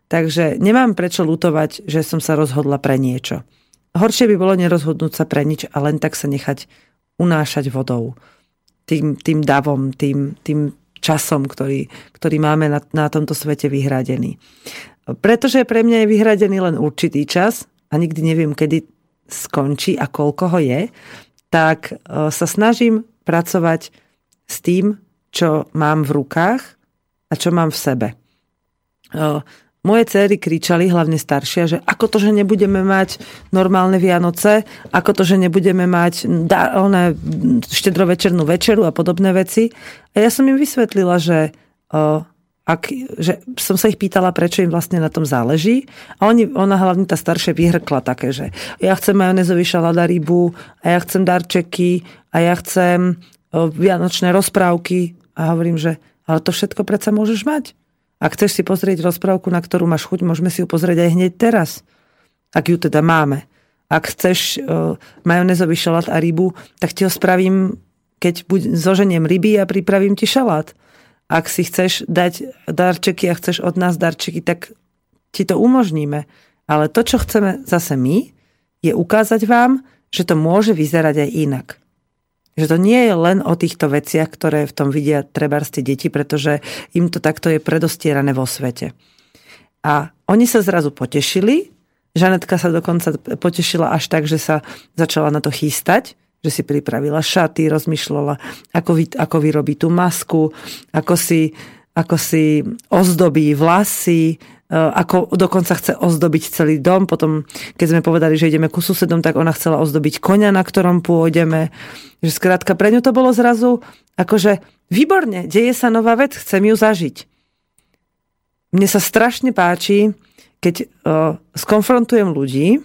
Takže nemám prečo lutovať, že som sa rozhodla pre niečo. Horšie by bolo nerozhodnúť sa pre nič a len tak sa nechať unášať vodou. Tým, tým davom, tým, tým časom, ktorý, ktorý máme na, na tomto svete vyhradený. Pretože pre mňa je vyhradený len určitý čas a nikdy neviem, kedy skončí a koľko ho je, tak e, sa snažím pracovať s tým, čo mám v rukách a čo mám v sebe. Moje céry kričali, hlavne staršia, že ako to, že nebudeme mať normálne Vianoce, ako to, že nebudeme mať one, štedrovečernú večeru a podobné veci. A ja som im vysvetlila, že ak, že som sa ich pýtala, prečo im vlastne na tom záleží. A oni, ona hlavne tá staršia vyhrkla také, že ja chcem majonezový šalát rybu, a ja chcem darčeky, a ja chcem vianočné rozprávky. A hovorím, že ale to všetko predsa môžeš mať. Ak chceš si pozrieť rozprávku, na ktorú máš chuť, môžeme si ju pozrieť aj hneď teraz. Ak ju teda máme. Ak chceš uh, majonezový šalát a rybu, tak ti ho spravím, keď buď, zoženiem ryby a pripravím ti šalát ak si chceš dať darčeky a chceš od nás darčeky, tak ti to umožníme. Ale to, čo chceme zase my, je ukázať vám, že to môže vyzerať aj inak. Že to nie je len o týchto veciach, ktoré v tom vidia trebárs deti, pretože im to takto je predostierané vo svete. A oni sa zrazu potešili. Žanetka sa dokonca potešila až tak, že sa začala na to chystať že si pripravila šaty, rozmýšľala, ako, vy, ako vyrobí tú masku, ako si, ako si ozdobí vlasy, ako dokonca chce ozdobiť celý dom. Potom, keď sme povedali, že ideme ku susedom, tak ona chcela ozdobiť konia, na ktorom pôjdeme. Že skrátka, pre ňu to bolo zrazu akože výborne, deje sa nová vec, chcem ju zažiť. Mne sa strašne páči, keď uh, skonfrontujem ľudí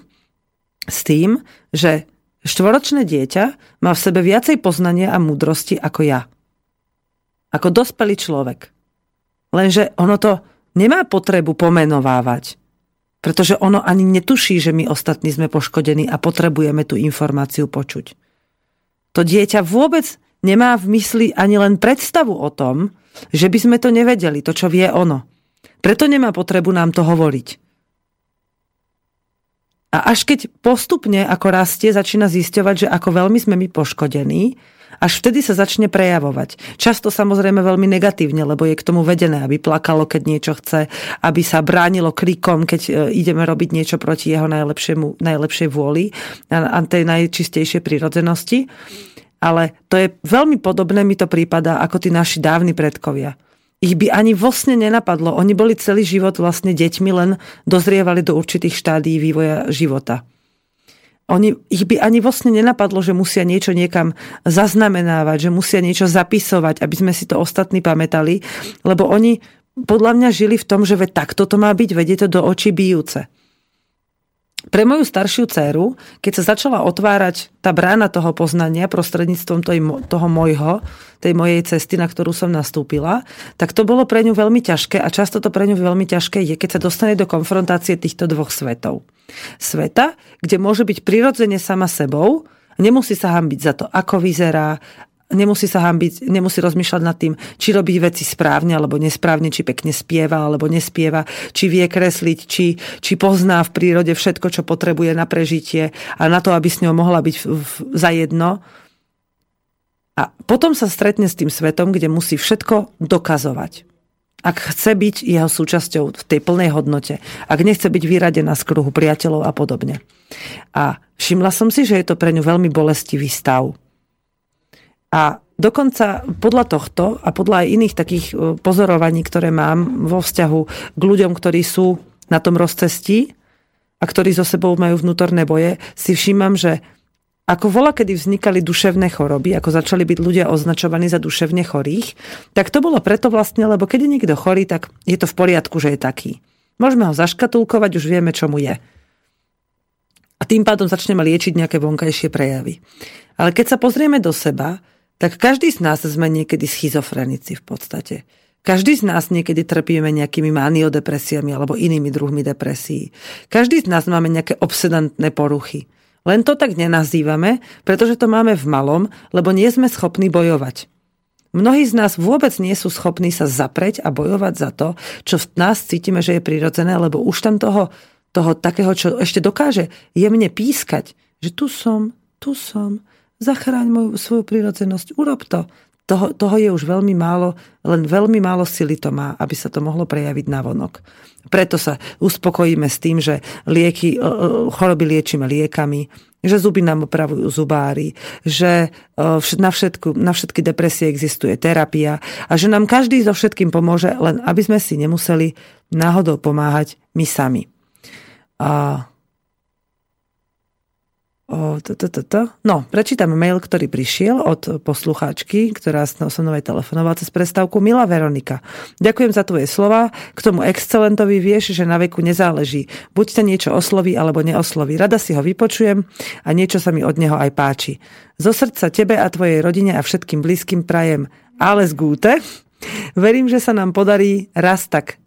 s tým, že Štvoročné dieťa má v sebe viacej poznania a múdrosti ako ja. Ako dospelý človek. Lenže ono to nemá potrebu pomenovávať. Pretože ono ani netuší, že my ostatní sme poškodení a potrebujeme tú informáciu počuť. To dieťa vôbec nemá v mysli ani len predstavu o tom, že by sme to nevedeli, to čo vie ono. Preto nemá potrebu nám to hovoriť. A až keď postupne, ako rastie, začína zisťovať, že ako veľmi sme my poškodení, až vtedy sa začne prejavovať. Často samozrejme veľmi negatívne, lebo je k tomu vedené, aby plakalo, keď niečo chce, aby sa bránilo krikom, keď e, ideme robiť niečo proti jeho najlepšej vôli a tej najčistejšej prírodzenosti. Ale to je veľmi podobné, mi to prípada, ako tí naši dávni predkovia ich by ani vlastne nenapadlo. Oni boli celý život vlastne deťmi, len dozrievali do určitých štádií vývoja života. Oni, ich by ani vlastne nenapadlo, že musia niečo niekam zaznamenávať, že musia niečo zapisovať, aby sme si to ostatní pamätali, lebo oni podľa mňa žili v tom, že ve takto to má byť, vedie to do očí bijúce. Pre moju staršiu dceru, keď sa začala otvárať tá brána toho poznania prostredníctvom toho mojho, tej mojej cesty, na ktorú som nastúpila, tak to bolo pre ňu veľmi ťažké a často to pre ňu veľmi ťažké je, keď sa dostane do konfrontácie týchto dvoch svetov. Sveta, kde môže byť prirodzene sama sebou, Nemusí sa hambiť za to, ako vyzerá, nemusí sa hambiť, nemusí rozmýšľať nad tým, či robí veci správne alebo nesprávne, či pekne spieva alebo nespieva, či vie kresliť, či, či pozná v prírode všetko, čo potrebuje na prežitie a na to, aby s ňou mohla byť v, v, za jedno. A potom sa stretne s tým svetom, kde musí všetko dokazovať. Ak chce byť jeho súčasťou v tej plnej hodnote, ak nechce byť vyradená z kruhu priateľov a podobne. A všimla som si, že je to pre ňu veľmi bolestivý stav a dokonca podľa tohto a podľa aj iných takých e, pozorovaní, ktoré mám vo vzťahu k ľuďom, ktorí sú na tom rozcestí a ktorí so sebou majú vnútorné boje, si všímam, že ako vola, kedy vznikali duševné choroby, ako začali byť ľudia označovaní za duševne chorých, tak to bolo preto vlastne, lebo keď je niekto chorý, tak je to v poriadku, že je taký. Môžeme ho zaškatulkovať, už vieme, čo mu je. A tým pádom začneme liečiť nejaké vonkajšie prejavy. Ale keď sa pozrieme do seba, tak každý z nás sme niekedy schizofrenici v podstate. Každý z nás niekedy trpíme nejakými maniodepresiami alebo inými druhmi depresí. Každý z nás máme nejaké obsedantné poruchy. Len to tak nenazývame, pretože to máme v malom, lebo nie sme schopní bojovať. Mnohí z nás vôbec nie sú schopní sa zapreť a bojovať za to, čo v nás cítime, že je prirodzené, lebo už tam toho, toho takého, čo ešte dokáže jemne pískať, že tu som, tu som, Zachráň moju svoju prírodzenosť, urob to. Toho, toho je už veľmi málo, len veľmi málo sily to má, aby sa to mohlo prejaviť na vonok. Preto sa uspokojíme s tým, že lieky, choroby liečíme liekami, že zuby nám opravujú zubári, že na, všetku, na všetky depresie existuje terapia a že nám každý so všetkým pomôže, len aby sme si nemuseli náhodou pomáhať my sami. A. No, prečítam mail, ktorý prišiel od poslucháčky, ktorá so mnou aj telefonovala cez prestávku. Milá Veronika, ďakujem za tvoje slova. K tomu excelentovi vieš, že na veku nezáleží. Buď ťa niečo osloví, alebo neosloví. Rada si ho vypočujem a niečo sa mi od neho aj páči. Zo srdca tebe a tvojej rodine a všetkým blízkym prajem alles gute. Verím, že sa nám podarí raz tak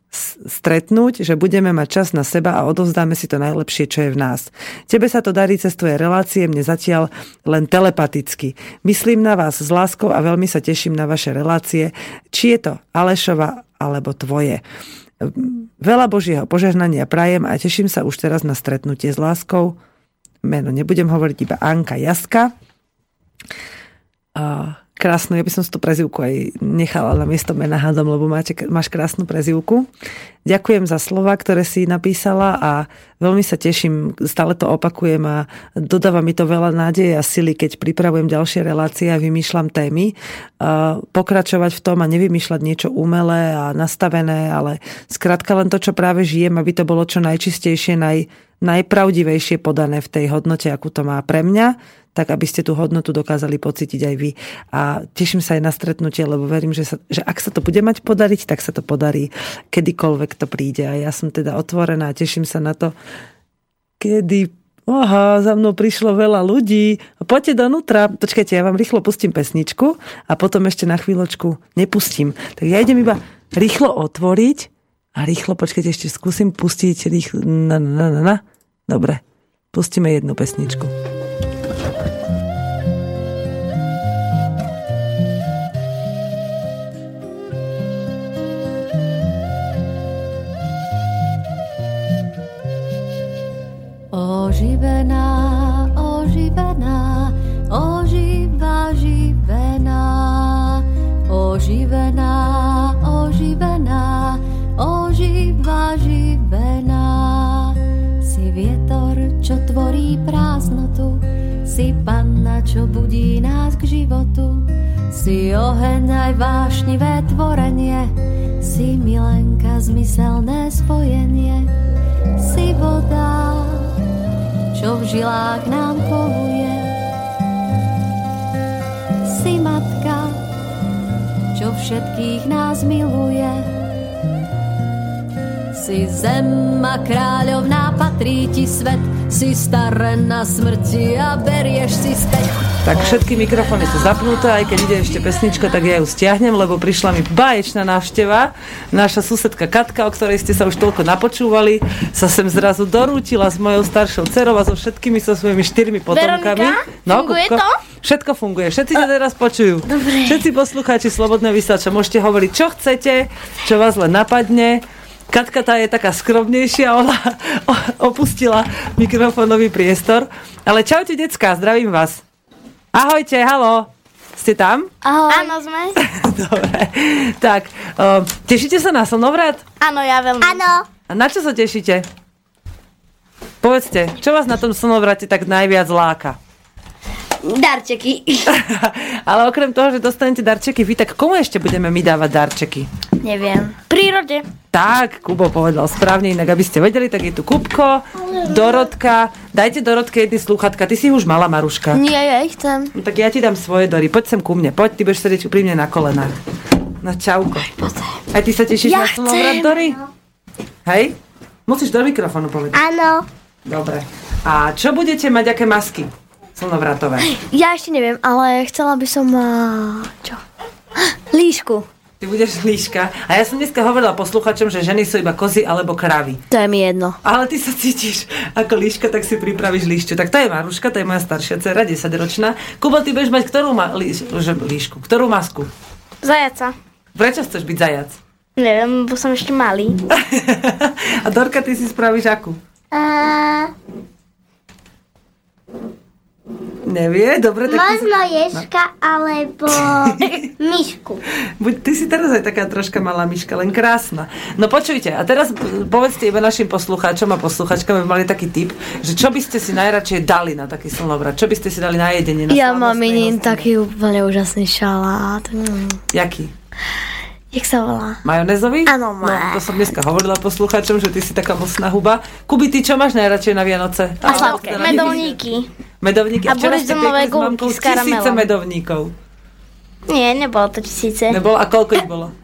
stretnúť, že budeme mať čas na seba a odovzdáme si to najlepšie, čo je v nás. Tebe sa to darí cez tvoje relácie, mne zatiaľ len telepaticky. Myslím na vás s láskou a veľmi sa teším na vaše relácie, či je to Alešova alebo tvoje. Veľa Božieho požehnania prajem a teším sa už teraz na stretnutie s láskou. Meno nebudem hovoriť iba Anka Jaska. A krásnu, ja by som si tú prezivku aj nechala na miesto mena hádom, lebo máte, máš krásnu prezivku. Ďakujem za slova, ktoré si napísala a veľmi sa teším, stále to opakujem a dodáva mi to veľa nádeje a sily, keď pripravujem ďalšie relácie a vymýšľam témy. Pokračovať v tom a nevymýšľať niečo umelé a nastavené, ale skrátka len to, čo práve žijem, aby to bolo čo najčistejšie, naj, najpravdivejšie podané v tej hodnote, akú to má pre mňa tak aby ste tú hodnotu dokázali pocítiť aj vy. A teším sa aj na stretnutie, lebo verím, že, sa, že ak sa to bude mať podariť, tak sa to podarí kedykoľvek to príde. A ja som teda otvorená a teším sa na to, kedy Oha, za mnou prišlo veľa ľudí. Poďte donútra. Počkajte, ja vám rýchlo pustím pesničku a potom ešte na chvíľočku nepustím. Tak ja idem iba rýchlo otvoriť a rýchlo, počkajte, ešte skúsim pustiť rýchlo. Na, na, na, na. Dobre, pustíme jednu pesničku. Oživená, oživená, oživa živená, oživená, čo tvorí prázdnotu, si panna, čo budí nás k životu. Si oheň aj vášnivé tvorenie, si milenka, zmyselné spojenie. Si voda, čo v žilách nám koluje. Si matka, čo všetkých nás miluje. Si zem a kráľovná, patrí ti svet, si staré na smrti a berieš si späť. Tak všetky mikrofóny sú zapnuté, aj keď ide ešte pesnička, tak ja ju stiahnem, lebo prišla mi báječná návšteva. Naša susedka Katka, o ktorej ste sa už toľko napočúvali, sa sem zrazu dorútila s mojou staršou dcerou a so všetkými so svojimi štyrmi potomkami. Veronika, no, funguje Kupko? to? Všetko funguje, všetci sa teraz počujú. Dobre. Všetci poslucháči Slobodné vysáča, môžete hovoriť, čo chcete, čo vás len napadne. Katka tá je taká skromnejšia, ona opustila mikrofónový priestor. Ale čaute, decka, zdravím vás. Ahojte, halo. Ste tam? Ahoj. Áno, sme. Dobre. Tak, uh, tešíte sa na slnovrat? Áno, ja veľmi. Áno. A na čo sa tešíte? Povedzte, čo vás na tom slnovrate tak najviac láka? Darčeky. Ale okrem toho, že dostanete darčeky vy, tak komu ešte budeme my dávať darčeky? Neviem. Prírode. Tak, Kubo povedal správne, inak aby ste vedeli, tak je tu Kupko, Dorotka. Dajte Dorotke jedny slúchatka. Ty si už mala, Maruška. Nie, ja ich chcem. No, tak ja ti dám svoje, Dory. Poď sem ku mne. Poď, ty budeš sedieť pri mne na kolenách. Na čauko. Aj ty sa tešíš Ja na chcem. Dory? Hej? Musíš do mikrofónu povedať. Áno. Dobre. A čo budete mať, aké masky? Slnovratové. Ja ešte neviem, ale chcela by som... Uh, čo? Líšku. Ty budeš líška. A ja som dneska hovorila posluchačom, že ženy sú iba kozy alebo kravy. To je mi jedno. Ale ty sa cítiš ako líška, tak si pripravíš líšťu. Tak to je Maruška, to je moja staršia dcera, 10 ročná. Kubo, ty budeš mať ktorú ma- líš, že, líšku? Ktorú masku? Zajaca. Prečo chceš byť zajac? Neviem, bo som ešte malý. A Dorka, ty si spravíš akú? A... Nevie? Dobre, tak Možno ježka alebo myšku. buď, ty si teraz aj taká troška malá myška, len krásna. No počujte, a teraz povedzte iba našim poslucháčom a posluchačkám, aby mali taký tip, že čo by ste si najradšej dali na taký slnovrat? Čo by ste si dali na jedenie? Na Ja mám iný taký úplne úžasný šalát. Mm. Jaký? Jak sa volá? Majonezový? Áno, no, má. to som dneska hovorila poslucháčom, že ty si taká mocná huba. Kuby, ty čo máš najradšej na Vianoce? A sladké. Medovníky. Medovníky. A Včera ste piekli s mamkou tisíce medovníkov. Nie, nebolo to tisíce. Nebolo? A koľko ich bolo?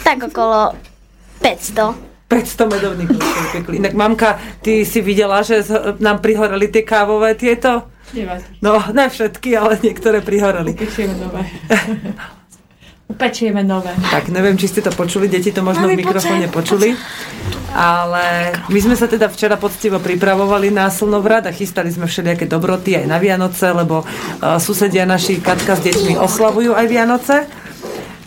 Tak okolo 500. 500 medovníkov ste upiekli. Inak mamka, ty si videla, že nám prihoreli tie kávové tieto? Nevadí, No, ne všetky, ale niektoré prihoreli. upečieme nové. Tak, neviem, či ste to počuli, deti to možno v mikrofóne počuli. Ale my sme sa teda včera poctivo pripravovali na slnovrat a chystali sme všelijaké dobroty aj na Vianoce, lebo uh, susedia naši Katka s deťmi oslavujú aj Vianoce.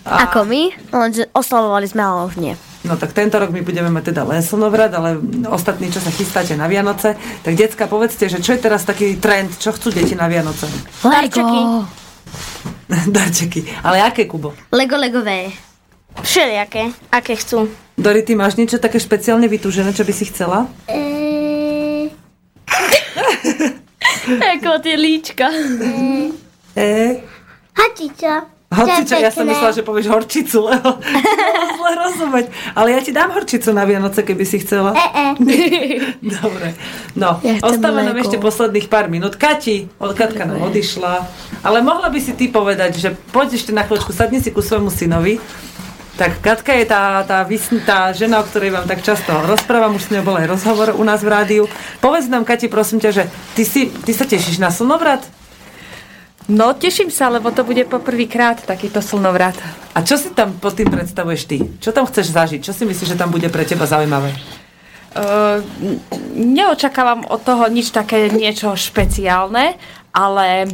Ako my? Lenže oslavovali sme, ale už nie. No tak tento rok my budeme mať teda len slnovrat, ale ostatní, čo sa chystáte na Vianoce, tak decka, povedzte, že čo je teraz taký trend, čo chcú deti na Vianoce? Lego. Darčeky. Ale aké, Kubo? Lego legové. Všelijaké. Aké chcú. Dori, ty máš niečo také špeciálne vytúžené, čo by si chcela? Eee... Ako tie líčka. E, Hatiča. Je ja som myslela, že povieš horčicu, lebo zle rozumieť. Ale ja ti dám horčicu na Vianoce, keby si chcela. E, e. Dobre. No, Ja ostáva nám ešte posledných pár minút. Kati, od Katka nám odišla. Ale mohla by si ty povedať, že poď ešte na chvíľočku, sadni si ku svojmu synovi. Tak Katka je tá, tá, vysn, tá žena, o ktorej vám tak často rozprávam, už s ňou bol aj rozhovor u nás v rádiu. Povedz nám, Kati, prosím ťa, že ty, si, ty sa tešíš na slnovrat? No, teším sa, lebo to bude poprvýkrát takýto slnovrat. A čo si tam pod tým predstavuješ ty? Čo tam chceš zažiť? Čo si myslíš, že tam bude pre teba zaujímavé? Uh, neočakávam od toho nič také niečo špeciálne, ale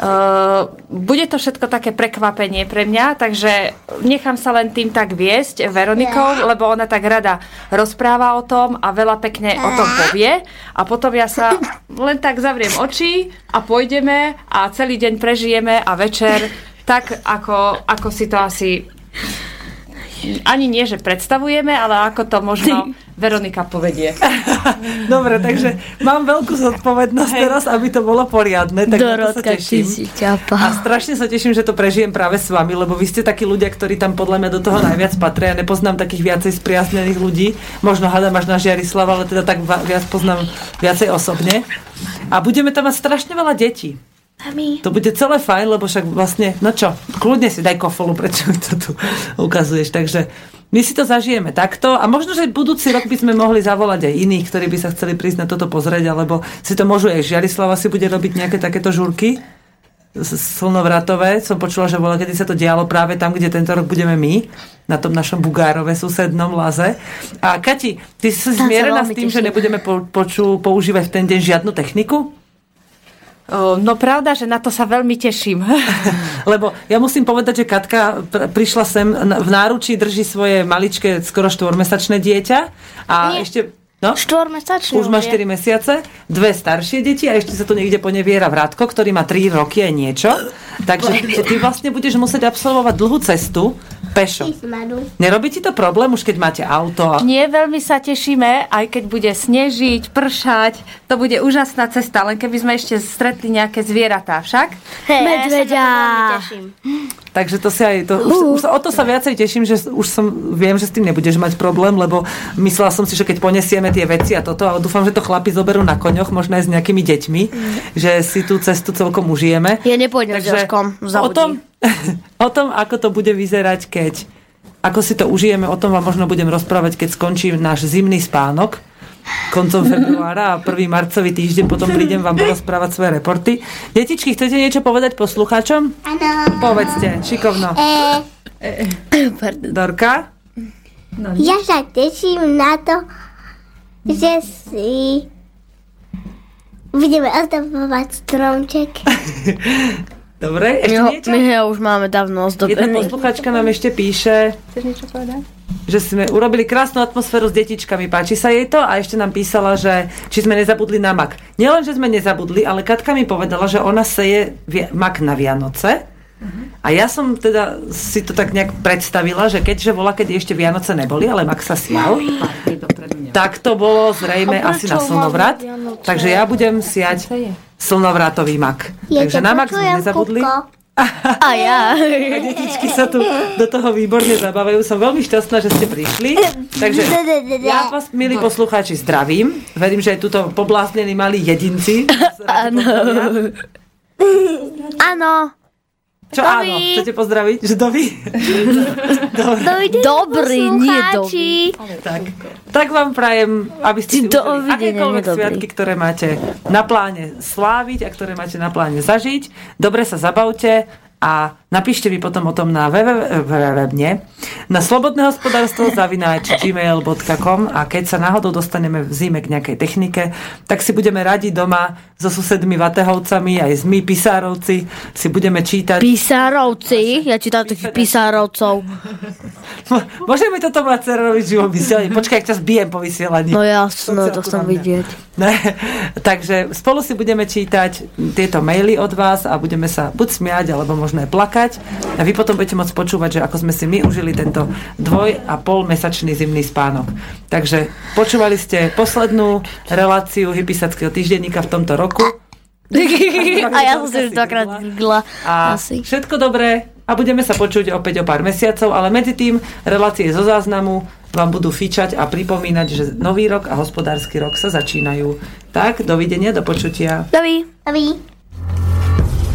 uh, bude to všetko také prekvapenie pre mňa, takže nechám sa len tým tak viesť Veronikou, lebo ona tak rada rozpráva o tom a veľa pekne o tom povie. A potom ja sa len tak zavriem oči a pôjdeme a celý deň prežijeme a večer tak, ako, ako si to asi ani nie, že predstavujeme, ale ako to možno Veronika povedie. Dobre, takže mám veľkú zodpovednosť teraz, aby to bolo poriadne, tak to sa teším. A strašne sa teším, že to prežijem práve s vami, lebo vy ste takí ľudia, ktorí tam podľa mňa do toho najviac patria. Ja nepoznám takých viacej spriaznených ľudí. Možno hádam až na Žiarislava, ale teda tak viac poznám viacej osobne. A budeme tam mať strašne veľa detí. Mami. To bude celé fajn, lebo však vlastne, no čo, kľudne si daj kofolu, prečo mi to tu ukazuješ. Takže my si to zažijeme takto a možno, že budúci rok by sme mohli zavolať aj iných, ktorí by sa chceli prísť na toto pozrieť, alebo si to môžu aj Žiarislava si bude robiť nejaké takéto žurky slnovratové. Som počula, že bola, kedy sa to dialo práve tam, kde tento rok budeme my, na tom našom Bugárove susednom laze. A Kati, ty si zmierená s tým, že teším. nebudeme po, poču, používať v ten deň žiadnu techniku? No pravda, že na to sa veľmi teším. Lebo ja musím povedať, že Katka pr- prišla sem, v náručí drží svoje maličké, skoro štvormesačné dieťa a Nie. ešte... No? Štvormesačný Už má je. 4 mesiace, dve staršie deti a ešte sa tu niekde poneviera Vrátko, ktorý má 3 roky aj niečo. Takže ty, ty vlastne budeš musieť absolvovať dlhú cestu pešo. Nerobí ti to problém už keď máte auto? A... Nie, veľmi sa tešíme, aj keď bude snežiť, pršať. To bude úžasná cesta, len keby sme ešte stretli nejaké zvieratá však. Ja veľmi teším. Takže to si aj, to, už, už, o to sa viacej teším, že už som, viem, že s tým nebudeš mať problém, lebo myslela som si, že keď ponesieme tie veci a toto, ale dúfam, že to chlapi zoberú na koňoch, možno aj s nejakými deťmi, že si tú cestu celkom užijeme. Ja nepôjdem s Jožkom, o tom, o tom, ako to bude vyzerať, keď ako si to užijeme, o tom vám možno budem rozprávať, keď skončí náš zimný spánok koncom februára a 1. marcový týždeň potom prídem vám porozprávať svoje reporty. Detičky, chcete niečo povedať poslucháčom? Áno. Povedzte, šikovno. E, Dorka? ja sa teším na to, že si budeme ozdobovať stromček. Dobre, ešte My ho, niečo? my ho už máme dávno Jedna ozdobený. posluchačka nám ešte píše, Chceš niečo povedať? že sme urobili krásnu atmosféru s detičkami. Páči sa jej to? A ešte nám písala, že či sme nezabudli na mak. Nielen, že sme nezabudli, ale Katka mi povedala, že ona seje mak na Vianoce. A ja som teda si to tak nejak predstavila, že keďže bola, keď ešte Vianoce neboli, ale mak sa sial, tak to bolo zrejme A asi na slnovrat. Takže ja budem siať slnovratový mak. Ja Takže na mak sme nezabudli. Kupko. A ja. A detičky sa tu do toho výborne zabávajú. Som veľmi šťastná, že ste prišli. Takže ja vás, milí poslucháči, zdravím. Verím, že aj tuto pobláznení malí jedinci. Áno. Áno. Čo Dovi. áno, chcete pozdraviť? Že dovi? Dovidenia, Dobrý, nie poslucháči. tak. tak vám prajem, aby ste si užili akékoľvek sviatky, ktoré máte na pláne sláviť a ktoré máte na pláne zažiť. Dobre sa zabavte a napíšte mi potom o tom na www, nie, na slobodné hospodárstvo zavináč gmail.com a keď sa náhodou dostaneme v zime k nejakej technike, tak si budeme radi doma so susedmi Vatehovcami, aj s my, Pisárovci, si budeme čítať. Písárovci. Ja čítam takých písárovcov. Môžeme toto mať cerovi živo vysielanie. Počkaj, ak ťa zbijem po vysielaní. No jasno, to chcem mňa. vidieť. Ne? Takže spolu si budeme čítať tieto maily od vás a budeme sa buď smiať, alebo možno aj plakať. A vy potom budete môcť počúvať, že ako sme si my užili tento dvoj a pol mesačný zimný spánok. Takže počúvali ste poslednú reláciu Hypisackého týždenníka v tomto roku. A ja som si už dvakrát grgla. A Asi. všetko dobré a budeme sa počuť opäť o pár mesiacov, ale medzi tým relácie zo záznamu vám budú fičať a pripomínať, že nový rok a hospodársky rok sa začínajú. Tak, dovidenia, do počutia. Dovi. Dovi.